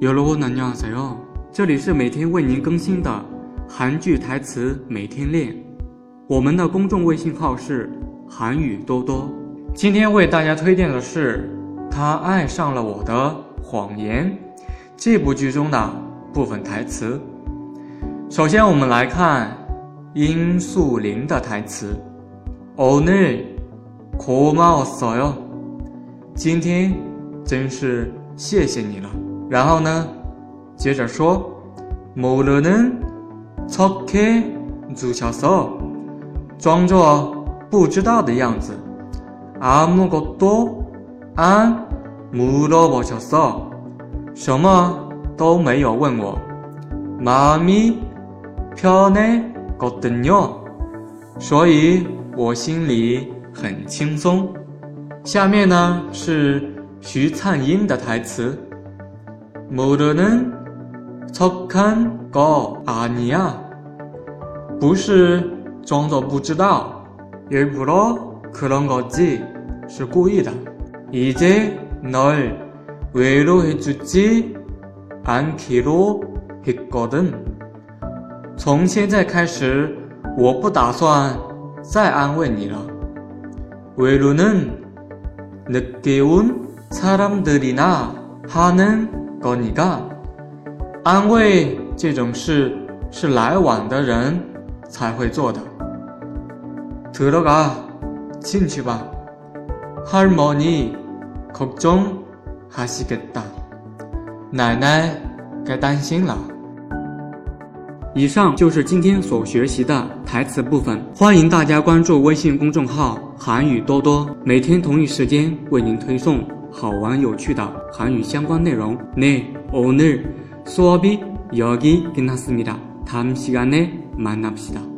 여러분안녕하세요，这里是每天为您更新的韩剧台词每天练。我们的公众微信号是韩语多多。今天为大家推荐的是《他爱上了我的谎言》这部剧中的部分台词。首先，我们来看殷素玲的台词：“오늘고마웠어 요。 今天真是谢谢你了。” 然后呢，接着说，모르는척해주셔 서， 装作不知道的样子。아무것도안물어보셨 어， 什么都没有问我。마음이편해거든 요， 所以我心里很轻松。下面呢是徐灿英的台词。 모르는 척한 거 아니야. 不是装作不知道，일부러 그런 거지. 是故意的. 이제 널 외로워해주지 않기로 했거든. 从现在开始，我不打算再安慰你了。 외로는 늦게 온 사람들이나 하는 哥尼嘎，安慰这种事是来晚的人才会做的。들어 가， 进去吧。할머니걱정하시겠 다， 奶奶该担心了。以上就是今天所学习的台词部分，欢迎大家关注微信公众号“韩语多多”，每天同一时间为您推送。 好玩有趣的韩语相关内容。네오늘수업이여기끝났습니다다음시간에만납시다